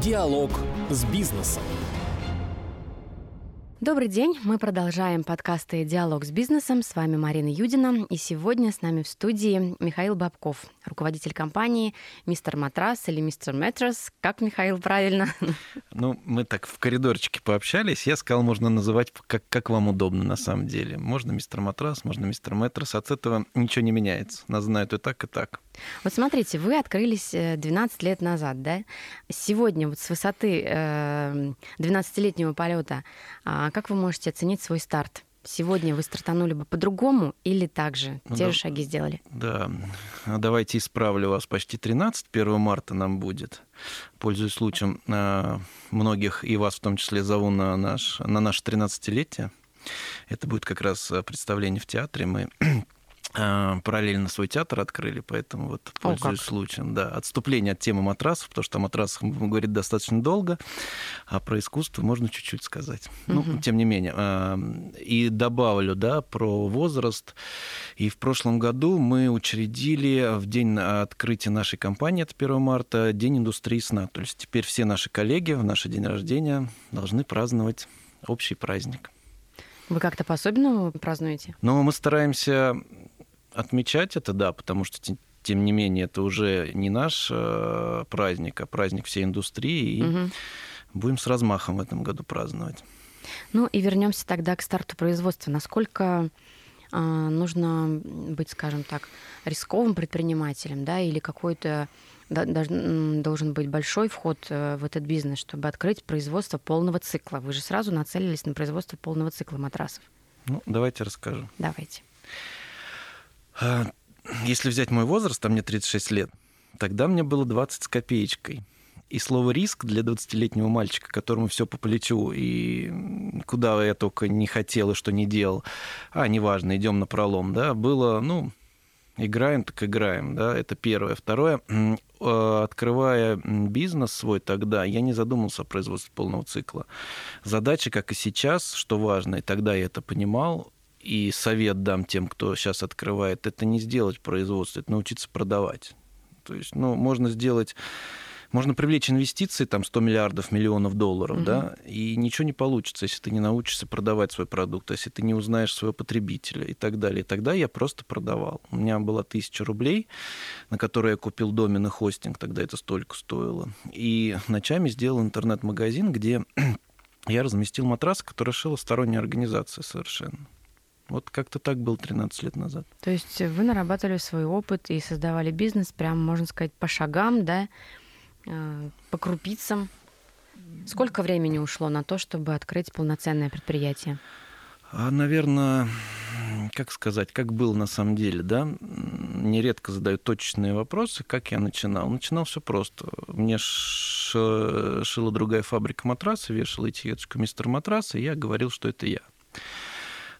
Диалог с бизнесом. Добрый день, мы продолжаем подкасты «Диалог с бизнесом». С вами Марина Юдина, и сегодня с нами в студии Михаил Бабков, руководитель компании «Мистер Матрас» или «Мистер Мэтрос». Как, Михаил, правильно? Ну, мы так в коридорчике пообщались. Я сказал, можно называть, как, как вам удобно на самом деле. Можно «Мистер Матрас», можно «Мистер Мэтрос». От этого ничего не меняется. Нас знают и так, и так. Вот смотрите, вы открылись 12 э, лет назад, да? Сегодня вот с высоты 12-летнего э, полета, а как вы можете оценить свой старт? Сегодня вы стартанули бы по-другому или также ну, те да, же шаги сделали? Да, а давайте исправлю вас. Почти 13, 1 марта нам будет. Пользуясь случаем, э, многих и вас в том числе зову на, наш, на наше 13-летие. Это будет как раз представление в театре. Мы а, параллельно свой театр открыли, поэтому вот пользуюсь О, случаем. Да, отступление от темы матрасов, потому что о матрасах мы говорим достаточно долго, а про искусство можно чуть-чуть сказать. Угу. Ну, тем не менее. А, и добавлю, да, про возраст. И в прошлом году мы учредили в день открытия нашей компании, это 1 марта, День индустрии сна. То есть теперь все наши коллеги в наш день рождения должны праздновать общий праздник. Вы как-то по-особенному празднуете? Ну, мы стараемся отмечать это, да, потому что тем не менее это уже не наш э, праздник, а праздник всей индустрии, и угу. будем с размахом в этом году праздновать. Ну и вернемся тогда к старту производства. Насколько э, нужно быть, скажем так, рисковым предпринимателем, да, или какой-то должен быть большой вход э, в этот бизнес, чтобы открыть производство полного цикла. Вы же сразу нацелились на производство полного цикла матрасов. Ну, давайте расскажу. Давайте. А, если взять мой возраст, там мне 36 лет, тогда мне было 20 с копеечкой. И слово «риск» для 20-летнего мальчика, которому все по плечу, и куда я только не хотел и что не делал, а, неважно, идем на пролом, да, было, ну, играем, так играем, да, это первое. Второе, а, открывая бизнес свой тогда, я не задумался о производстве полного цикла. Задача, как и сейчас, что важно, и тогда я это понимал, и совет дам тем, кто сейчас открывает, это не сделать производство, это научиться продавать. То есть, ну, можно сделать можно привлечь инвестиции, там, 100 миллиардов, миллионов долларов, угу. да, и ничего не получится, если ты не научишься продавать свой продукт, если ты не узнаешь своего потребителя и так далее. И тогда я просто продавал. У меня была тысяча рублей, на которые я купил домен и хостинг, тогда это столько стоило. И ночами сделал интернет-магазин, где я разместил матрасы, которые шила сторонняя организация совершенно. Вот как-то так было 13 лет назад. То есть вы нарабатывали свой опыт и создавали бизнес, прям, можно сказать, по шагам, да, э, по крупицам. Сколько времени ушло на то, чтобы открыть полноценное предприятие? А, наверное, как сказать, как было на самом деле, да? Нередко задают точечные вопросы, как я начинал. Начинал все просто. Мне шила другая фабрика матраса, вешала этикеточку мистер матрас, и я говорил, что это я.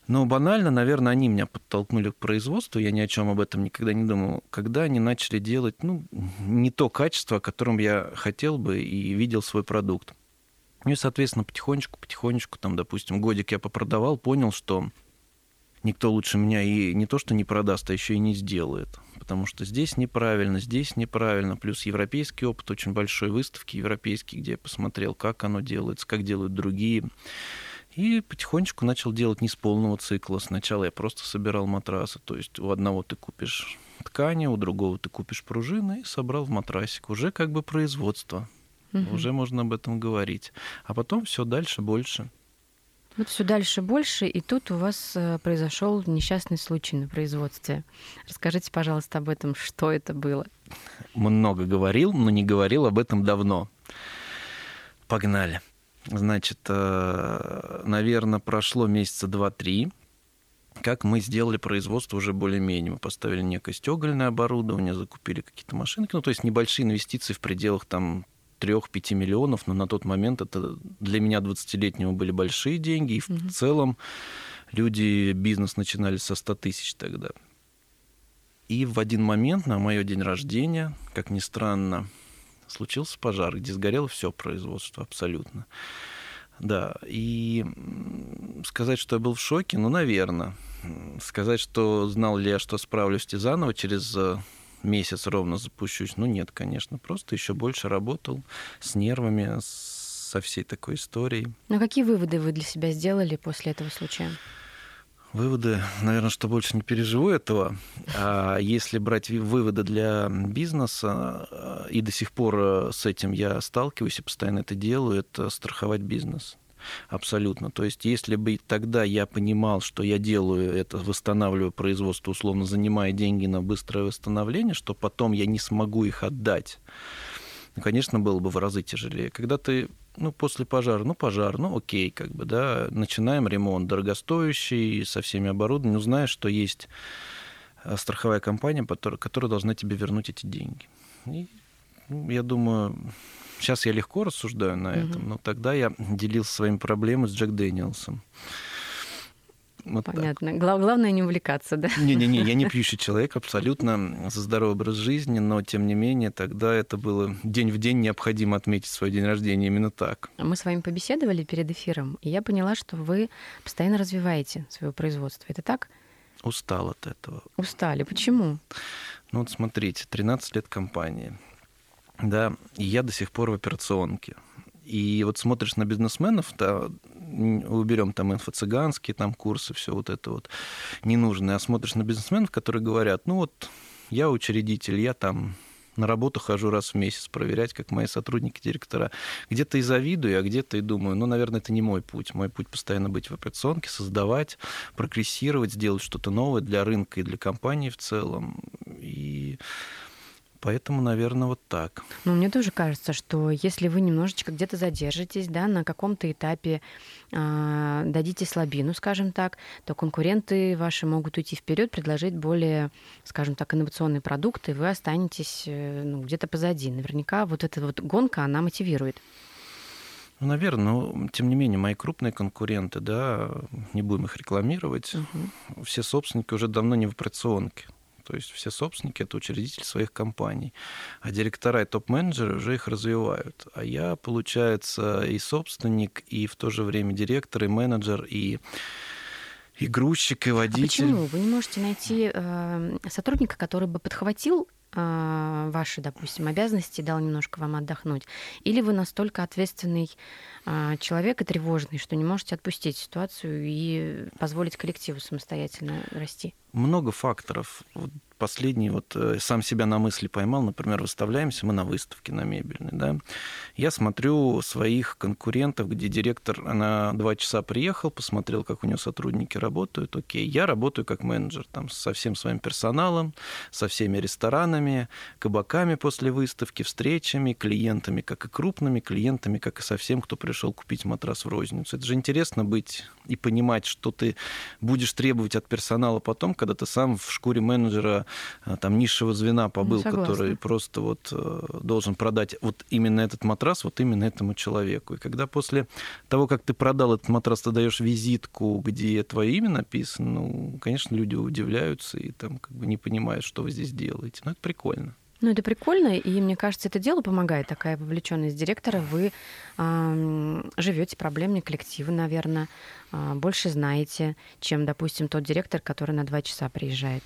Но банально, наверное, они меня подтолкнули к производству, я ни о чем об этом никогда не думал, когда они начали делать ну, не то качество, о котором я хотел бы и видел свой продукт. Ну и, соответственно, потихонечку, потихонечку, там, допустим, годик я попродавал, понял, что никто лучше меня и не то, что не продаст, а еще и не сделает. Потому что здесь неправильно, здесь неправильно. Плюс европейский опыт, очень большой выставки европейский, где я посмотрел, как оно делается, как делают другие. И потихонечку начал делать не с полного цикла. Сначала я просто собирал матрасы. То есть у одного ты купишь ткани, у другого ты купишь пружины и собрал в матрасик. Уже как бы производство. Угу. Уже можно об этом говорить. А потом все дальше больше. Вот все дальше больше, и тут у вас э, произошел несчастный случай на производстве. Расскажите, пожалуйста, об этом, что это было. Много говорил, но не говорил об этом давно. Погнали. Значит, э, наверное, прошло месяца два-три, как мы сделали производство уже более-менее. Мы поставили некое стегольное оборудование, закупили какие-то машинки, ну, то есть небольшие инвестиции в пределах там 3-5 миллионов, но на тот момент это для меня 20-летнего были большие деньги, и в mm целом люди бизнес начинали со 100 тысяч тогда. И в один момент на мое день рождения, как ни странно, случился пожар, где сгорело все производство абсолютно. Да, и сказать, что я был в шоке, ну, наверное. Сказать, что знал ли я, что справлюсь заново через э, месяц ровно запущусь. Ну нет, конечно, просто еще больше работал с нервами, со всей такой историей. Ну какие выводы вы для себя сделали после этого случая? Выводы, наверное, что больше не переживу этого. А если брать выводы для бизнеса, э, и до сих пор э, с этим я сталкиваюсь и постоянно это делаю, это страховать бизнес. Абсолютно. То есть, если бы тогда я понимал, что я делаю это, восстанавливаю производство, условно занимая деньги на быстрое восстановление, что потом я не смогу их отдать, ну, конечно, было бы в разы тяжелее. Когда ты ну, после пожара, ну, пожар, ну, окей, как бы, да, начинаем ремонт дорогостоящий, со всеми оборудованием, ну, знаешь, что есть э, страховая компания, которая, которая должна тебе вернуть эти деньги. И, ну, я думаю, сейчас я легко рассуждаю на этом, но тогда я делился своими проблемами с Джек Дэниелсом. Вот Понятно. Гла- главное не увлекаться, да? Не-не-не, я не пьющий человек, абсолютно за здоровый образ жизни, но тем не менее тогда это было день в день необходимо отметить свой день рождения именно так. Мы с вами побеседовали перед эфиром, и я поняла, что вы постоянно развиваете свое производство. Это так? Устал от этого. Устали. Почему? Ну вот смотрите, 13 лет компании. Да, и я до сих пор в операционке. И вот смотришь на бизнесменов, да, уберем там инфо-цыганские там курсы, все вот это вот ненужное, а смотришь на бизнесменов, которые говорят, ну вот я учредитель, я там на работу хожу раз в месяц проверять, как мои сотрудники, директора. Где-то и завидую, а где-то и думаю, ну, наверное, это не мой путь. Мой путь постоянно быть в операционке, создавать, прогрессировать, сделать что-то новое для рынка и для компании в целом. И Поэтому, наверное, вот так. Ну, мне тоже кажется, что если вы немножечко где-то задержитесь, да, на каком-то этапе э, дадите слабину, скажем так, то конкуренты ваши могут уйти вперед, предложить более, скажем так, инновационные продукты, и вы останетесь э, ну, где-то позади. Наверняка вот эта вот гонка, она мотивирует. Ну, наверное, но тем не менее, мои крупные конкуренты, да, не будем их рекламировать, угу. все собственники уже давно не в операционке. То есть все собственники – это учредители своих компаний. А директора и топ-менеджеры уже их развивают. А я, получается, и собственник, и в то же время директор, и менеджер, и и грузчик, и а водитель. А почему? Вы не можете найти э, сотрудника, который бы подхватил э, ваши, допустим, обязанности, дал немножко вам отдохнуть? Или вы настолько ответственный э, человек и тревожный, что не можете отпустить ситуацию и позволить коллективу самостоятельно расти? Много факторов. Последний вот э, сам себя на мысли поймал, например, выставляемся мы на выставке на мебельной, да, я смотрю своих конкурентов, где директор на два часа приехал, посмотрел, как у него сотрудники работают, окей, я работаю как менеджер, там, со всем своим персоналом, со всеми ресторанами, кабаками после выставки, встречами, клиентами, как и крупными, клиентами, как и со всем, кто пришел купить матрас в розницу. Это же интересно быть и понимать, что ты будешь требовать от персонала потом, когда ты сам в шкуре менеджера Э, там низшего звена побыл, Согласна. который просто вот э, должен продать вот именно этот матрас вот именно этому человеку. И когда после того, как ты продал этот матрас, ты даешь визитку, где твое имя написано, ну, конечно, люди удивляются и там как бы не понимают, что вы здесь делаете. Но это прикольно. Ну, это прикольно, и мне кажется, это дело помогает, такая вовлеченность директора. Вы э, живете проблемнее коллектива, наверное, э, больше знаете, чем, допустим, тот директор, который на два часа приезжает.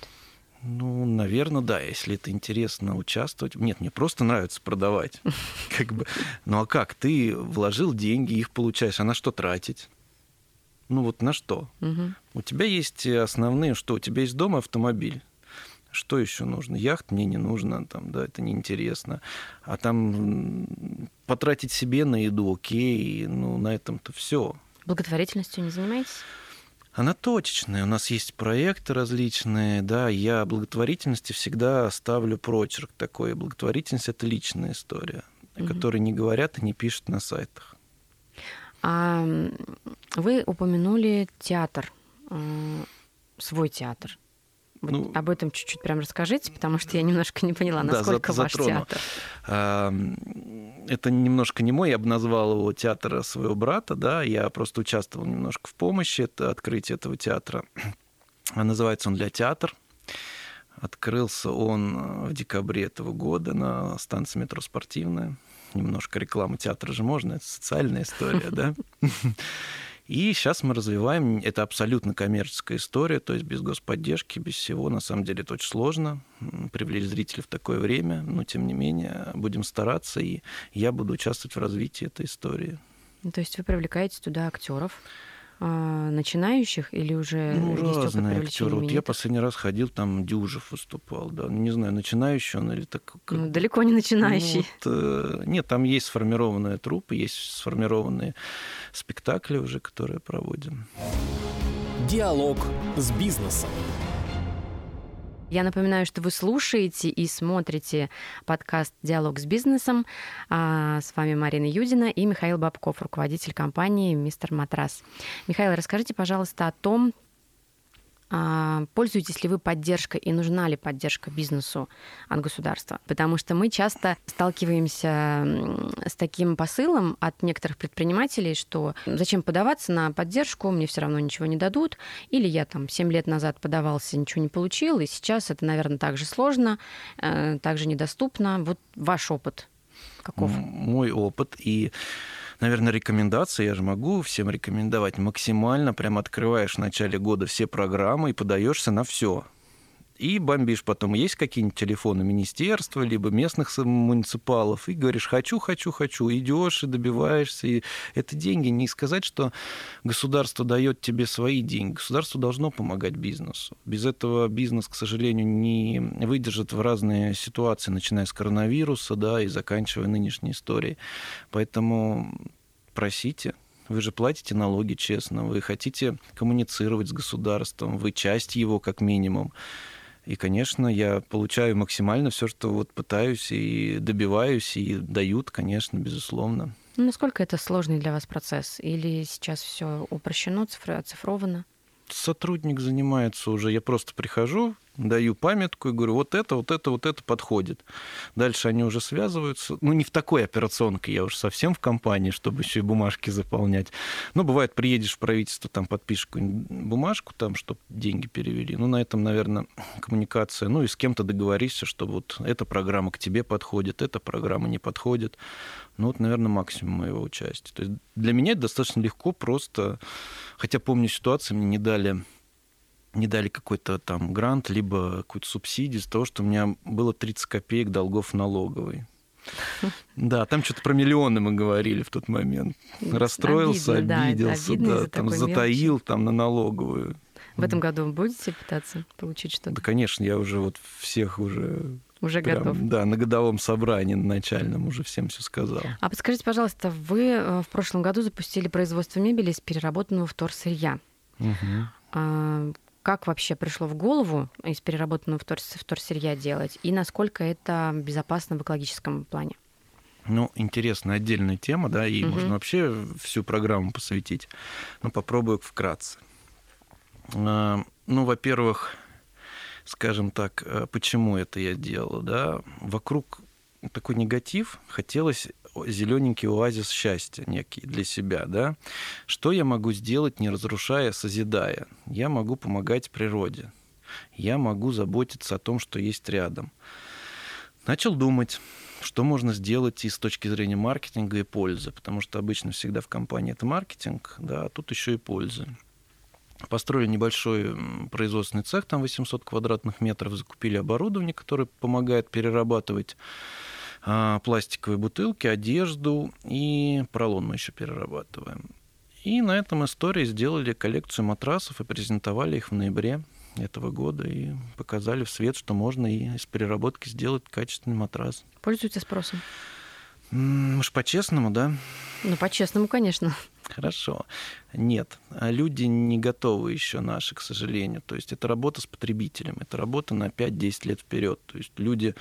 Ну, наверное, да, если это интересно участвовать. Нет, мне просто нравится продавать. Как бы. Ну а как? Ты вложил деньги, их получаешь, а на что тратить? Ну вот на что? Угу. У тебя есть основные, что у тебя есть дома автомобиль. Что еще нужно? Яхт мне не нужно, там, да, это неинтересно. А там потратить себе на еду, окей, ну на этом-то все. Благотворительностью не занимаетесь? Она точечная. У нас есть проекты различные, да, я благотворительности всегда ставлю прочерк такой. Благотворительность – это личная история, угу. о которой не говорят и не пишут на сайтах. А вы упомянули театр, э, свой театр. Вот ну, об этом чуть-чуть прям расскажите, потому что я немножко не поняла, насколько да, ваш театр. Это немножко не мой, я бы назвал его театр своего брата, да, я просто участвовал немножко в помощи, это открытие этого театра. Называется он «Для театр». Открылся он в декабре этого года на станции метро «Спортивная». Немножко рекламы театра же можно, это социальная история, да. И сейчас мы развиваем, это абсолютно коммерческая история, то есть без господдержки, без всего, на самом деле это очень сложно привлечь зрителей в такое время, но тем не менее будем стараться, и я буду участвовать в развитии этой истории. То есть вы привлекаете туда актеров? А, начинающих или уже ну, есть разные актеры. Вот я последний раз ходил, там Дюжев выступал, да. Ну, не знаю, начинающий он или так. Как... Ну, далеко не начинающий. Ну, вот, э, нет, там есть сформированные трупы, есть сформированные спектакли уже, которые проводим. Диалог с бизнесом. Я напоминаю, что вы слушаете и смотрите подкаст «Диалог с бизнесом». А, с вами Марина Юдина и Михаил Бабков, руководитель компании «Мистер Матрас». Михаил, расскажите, пожалуйста, о том, пользуетесь ли вы поддержкой и нужна ли поддержка бизнесу от государства? Потому что мы часто сталкиваемся с таким посылом от некоторых предпринимателей, что зачем подаваться на поддержку, мне все равно ничего не дадут, или я там 7 лет назад подавался, ничего не получил, и сейчас это, наверное, так же сложно, э, так же недоступно. Вот ваш опыт каков? Мой опыт и наверное, рекомендации. Я же могу всем рекомендовать. Максимально прям открываешь в начале года все программы и подаешься на все и бомбишь потом. Есть какие-нибудь телефоны министерства, либо местных муниципалов, и говоришь, хочу, хочу, хочу, идешь и добиваешься. И это деньги. Не сказать, что государство дает тебе свои деньги. Государство должно помогать бизнесу. Без этого бизнес, к сожалению, не выдержит в разные ситуации, начиная с коронавируса, да, и заканчивая нынешней историей. Поэтому просите, вы же платите налоги честно, вы хотите коммуницировать с государством, вы часть его как минимум. И, конечно, я получаю максимально все, что вот пытаюсь и добиваюсь, и дают, конечно, безусловно. Ну, насколько это сложный для вас процесс? Или сейчас все упрощено, оцифровано? Сотрудник занимается уже, я просто прихожу, даю памятку и говорю, вот это, вот это, вот это подходит. Дальше они уже связываются. Ну, не в такой операционке, я уже совсем в компании, чтобы еще и бумажки заполнять. Но бывает, приедешь в правительство, там подпишешь бумажку, там, чтобы деньги перевели. Ну, на этом, наверное, коммуникация. Ну, и с кем-то договоришься, что вот эта программа к тебе подходит, эта программа не подходит. Ну, вот, наверное, максимум моего участия. То есть для меня это достаточно легко, просто... Хотя помню ситуацию, мне не дали не дали какой-то там грант, либо какую-то субсидию из-за того, что у меня было 30 копеек долгов налоговой. Да, там что-то про миллионы мы говорили в тот момент. Расстроился, обидно, обиделся, да, да там затаил мелочи. там на налоговую. В этом году будете пытаться получить что-то? Да, конечно, я уже вот всех уже уже прям, готов. Да, на годовом собрании на начальном уже всем все сказал. А подскажите, пожалуйста, вы э, в прошлом году запустили производство мебели из переработанного вторсырья. Угу как вообще пришло в голову из переработанного втор вторсырья делать, и насколько это безопасно в экологическом плане? Ну, интересная отдельная тема, да, и угу. можно вообще всю программу посвятить. Ну, попробую вкратце. А, ну, во-первых, скажем так, э, почему это я делал, да? Вокруг такой негатив, хотелось зелененький оазис счастья некий для себя, да? Что я могу сделать, не разрушая, созидая? Я могу помогать природе. Я могу заботиться о том, что есть рядом. Начал думать, что можно сделать и с точки зрения маркетинга и пользы, потому что обычно всегда в компании это маркетинг, да, а тут еще и пользы. Построили небольшой производственный цех, там 800 квадратных метров, закупили оборудование, которое помогает перерабатывать пластиковые бутылки, одежду и поролон мы еще перерабатываем. И на этом истории сделали коллекцию матрасов и презентовали их в ноябре этого года и показали в свет, что можно и из переработки сделать качественный матрас. Пользуется спросом? Уж по-честному, да? Ну, по-честному, конечно. Хорошо. Нет, а люди не готовы еще наши, к сожалению. То есть это работа с потребителем, это работа на 5-10 лет вперед. То есть люди,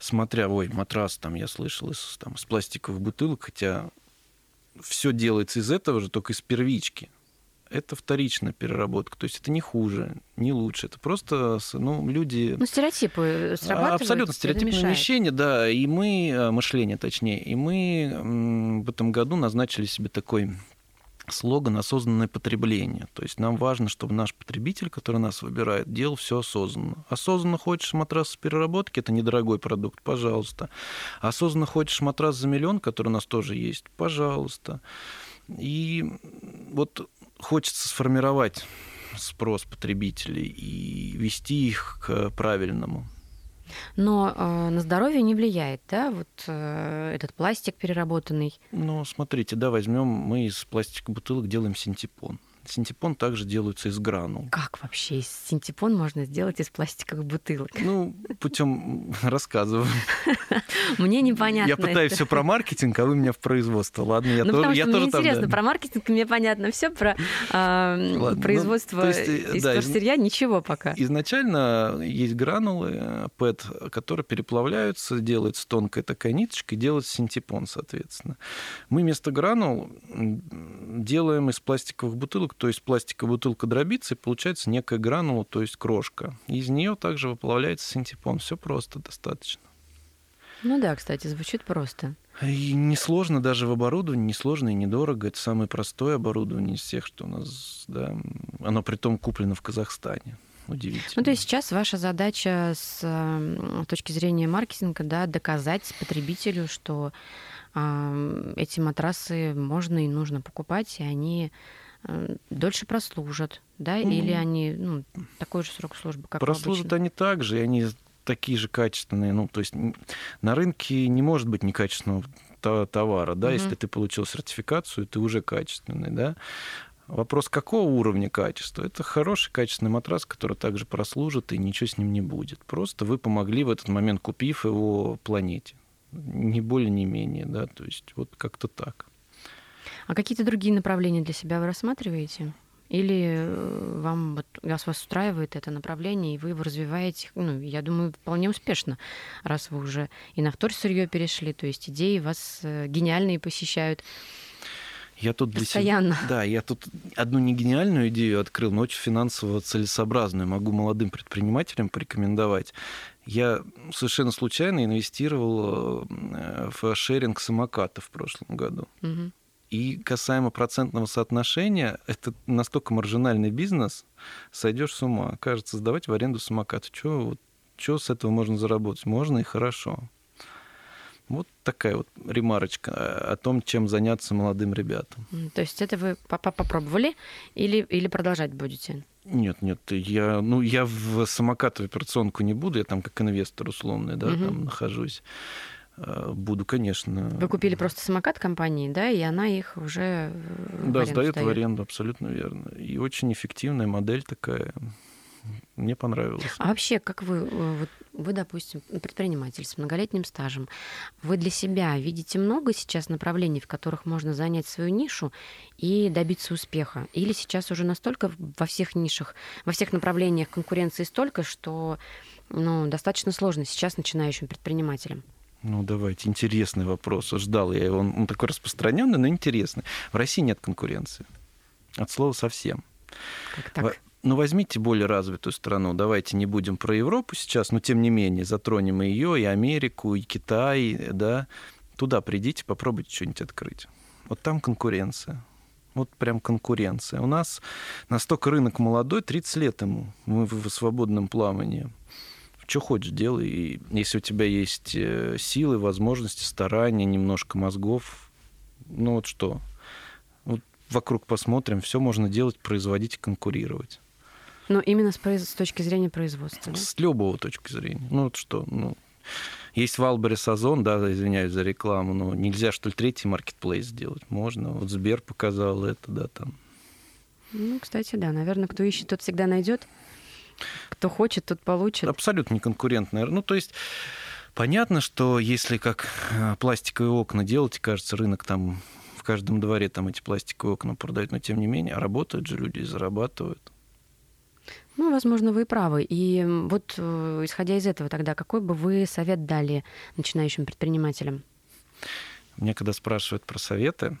смотря, ой, матрас там я слышал из, там, из пластиковых бутылок, хотя все делается из этого же, только из первички. Это вторичная переработка. То есть это не хуже, не лучше. Это просто ну, люди... Ну, стереотипы срабатывают. Абсолютно стереотипное мышление, да. И мы, э, мышление точнее, и мы в этом году назначили себе такой слоган «осознанное потребление». То есть нам важно, чтобы наш потребитель, который нас выбирает, делал все осознанно. Осознанно хочешь матрас с переработки, это недорогой продукт, пожалуйста. Осознанно хочешь матрас за миллион, который у нас тоже есть, пожалуйста. И вот хочется сформировать спрос потребителей и вести их к правильному. Но э, на здоровье не влияет, да, вот э, этот пластик переработанный. Ну, смотрите, да, возьмем мы из пластиковых бутылок делаем синтепон. Синтепон также делается из гранул. Как вообще синтепон можно сделать из пластиковых бутылок? Ну, путем рассказываю. Мне непонятно. Я пытаюсь все про маркетинг, а вы меня в производство. Ладно, я ну, тоже, я тоже интересно, про маркетинг мне понятно все, про э, Ладно, ну, производство есть, из вторсырья ничего пока. Изначально есть гранулы э, PET, которые переплавляются, делается тонкая такая ниточка и делается синтепон, соответственно. Мы вместо гранул делаем из пластиковых бутылок, то есть пластиковая бутылка дробится, и получается некая гранула, то есть крошка. Из нее также выплавляется синтепон. Все просто достаточно. Ну да, кстати, звучит просто. И несложно даже в оборудовании, несложно и недорого. Это самое простое оборудование из всех, что у нас, да. Оно при том куплено в Казахстане. Удивительно. Ну, то есть сейчас ваша задача с точки зрения маркетинга, да, доказать потребителю, что э, эти матрасы можно и нужно покупать, и они дольше прослужат, да, Ну, или они, ну, такой же срок службы, как Прослужат обычных? они так же, и они такие же качественные. Ну, то есть на рынке не может быть некачественного то- товара, да, Мгм. если ты получил сертификацию, ты уже качественный, да. Вопрос, какого уровня качества? Это хороший качественный матрас, который также прослужит, и ничего с ним не будет. Просто вы помогли в этот момент, купив его планете. Ни более, ни менее, да, то есть вот как-то так. А какие-то другие направления для себя вы рассматриваете? Или э, вам вот, вас, вас устраивает это направление, и вы его развиваете, ну, я думаю, вполне успешно, раз вы уже и на вторсырье перешли, то есть идеи вас э, гениальные посещают. Я тут для себя- Постоянно. Да, я тут одну не гениальную идею открыл, но очень финансово целесообразную. Могу молодым предпринимателям порекомендовать. Я совершенно случайно инвестировал э, в шеринг самоката в прошлом году. Мгм. И касаемо процентного соотношения, это настолько маржинальный бизнес, сойдешь с ума. Кажется, сдавать в аренду самокат. Что вот, чё с этого можно заработать? Можно и хорошо. Вот такая вот ремарочка о о том, чем заняться молодым ребятам. То есть это вы по- по- попробовали или, или продолжать будете? Нет, нет, я, ну, я в самокат в операционку не буду, я там как инвестор условный, да, Мгм. там нахожусь. Э, Буду, конечно. Вы купили просто самокат компании, да, и она их уже э, в Да, аренду сдает в аренду, абсолютно верно. И очень эффективная модель такая. Мне понравилось. А вообще, как вы, э, вот вы, допустим, предприниматель с многолетним стажем, вы для себя видите много сейчас направлений, в которых можно занять свою нишу и добиться успеха? Или сейчас уже настолько во всех нишах, во всех направлениях конкуренции столько, что ну, достаточно сложно сейчас начинающим предпринимателям? Ну, давайте, интересный вопрос. Ждал я его. Он, он такой распространенный, но интересный. В России нет конкуренции. От слова совсем. Как так? Во- Ну, возьмите более развитую страну. Давайте не будем про Европу сейчас, но тем не менее затронем и ее, и Америку, и Китай, да. Туда придите, попробуйте что-нибудь открыть. Вот там конкуренция. Вот прям конкуренция. У нас настолько рынок молодой, 30 лет ему. Мы в в свободном плавании. Что хочешь, делай. И если у тебя есть э, силы, возможности, старания, немножко мозгов, ну вот что? Вот вокруг посмотрим, все можно делать, производить, конкурировать. Ну, именно с, произ- с точки зрения производства. да? С любого точки зрения. Ну вот что, ну, есть Wildberries, Ozon, да, извиняюсь за рекламу, но нельзя, что ли, третий маркетплейс сделать? Можно. Вот Сбер показал это, да, там. Ну, кстати, да, наверное, кто ищет, тот всегда найдет. Кто хочет, тот получит. Абсолютно неконкурентная. Ну, то есть понятно, что если как э, пластиковые окна делать, кажется, рынок там в каждом дворе там эти пластиковые окна продают, но тем не менее, работают же люди и зарабатывают. Ну, возможно, вы и правы. И вот, э, исходя из этого, тогда какой бы вы совет дали начинающим предпринимателям? Мне когда спрашивают про советы,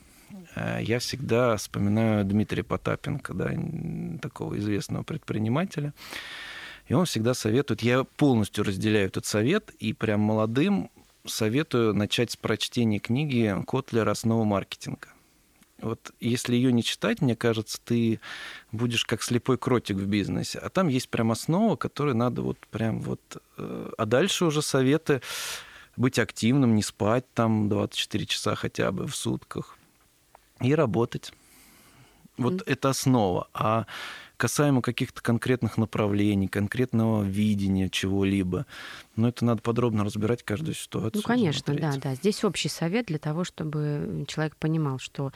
я всегда вспоминаю Дмитрия Потапенко, да, такого известного предпринимателя. И он всегда советует, я полностью разделяю этот совет, и прям молодым советую начать с прочтения книги Котлера «Основа маркетинга». Вот если ее не читать, мне кажется, ты будешь как слепой кротик в бизнесе. А там есть прям основа, которую надо вот прям вот... э, А дальше уже советы быть активным, не спать там 24 часа хотя бы в сутках и работать. Вот mm. это основа. А касаемо каких-то конкретных направлений, конкретного видения чего-либо, ну, это надо подробно разбирать каждую ситуацию. Ну, конечно, смотреть. да, да. Здесь общий совет для того, чтобы человек понимал, что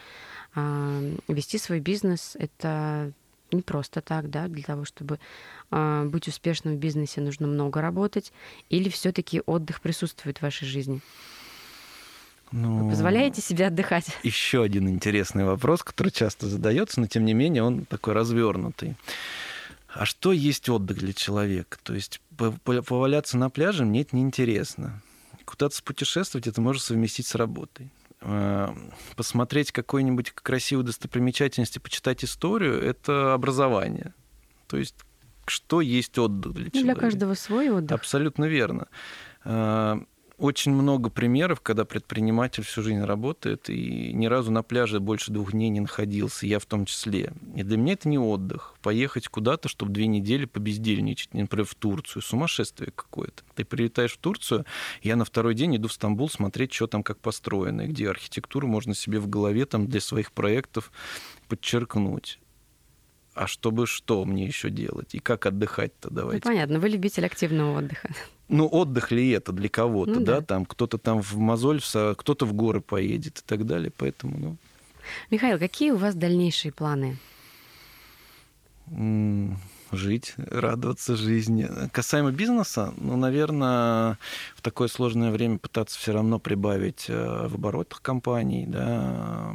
э, вести свой бизнес это не просто так, да, для того, чтобы э, быть успешным в бизнесе, нужно много работать, или все-таки отдых присутствует в вашей жизни? Ну, Вы позволяете себе отдыхать? Еще один интересный вопрос, который часто задается, но тем не менее он такой развернутый. А что есть отдых для человека? То есть поваляться на пляже мне это неинтересно. Куда-то путешествовать это можно совместить с работой. А, посмотреть какой-нибудь красивую достопримечательность и почитать историю – это образование. То есть что есть отдых для человека? Для каждого свой отдых. Абсолютно верно. Очень много примеров, когда предприниматель всю жизнь работает и ни разу на пляже больше двух дней не находился, я в том числе. И для меня это не отдых. Поехать куда-то, чтобы две недели побездельничать, например, в Турцию. Сумасшествие какое-то. Ты прилетаешь в Турцию, я на второй день иду в Стамбул смотреть, что там как построено, и где архитектуру можно себе в голове там для своих проектов подчеркнуть а чтобы что мне еще делать? И как отдыхать-то ну, давайте? Ну, понятно, вы любитель активного отдыха. Ну, отдых ли это для кого-то, ну, да. да? Там кто-то там в мозоль, кто-то в горы поедет и так далее, поэтому, ну... Михаил, какие у вас дальнейшие планы? жить, радоваться жизни. Касаемо бизнеса, ну, наверное, в такое сложное время пытаться все равно прибавить э, в оборотах компаний, да,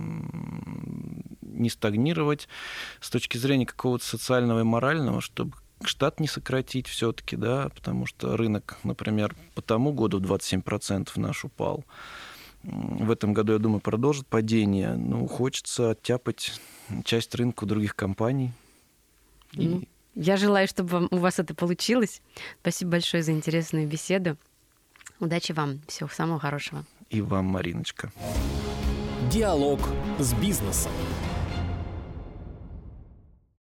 не стагнировать с точки зрения какого-то социального и морального, чтобы штат не сократить все-таки, да, потому что рынок, например, по тому году 27% наш упал. В этом году, я думаю, продолжит падение. Ну, хочется оттяпать часть рынка у других компаний. Ну, я желаю, чтобы у вас это получилось. Спасибо большое за интересную беседу. Удачи вам. Всего самого хорошего. И вам, Мариночка. Диалог с бизнесом.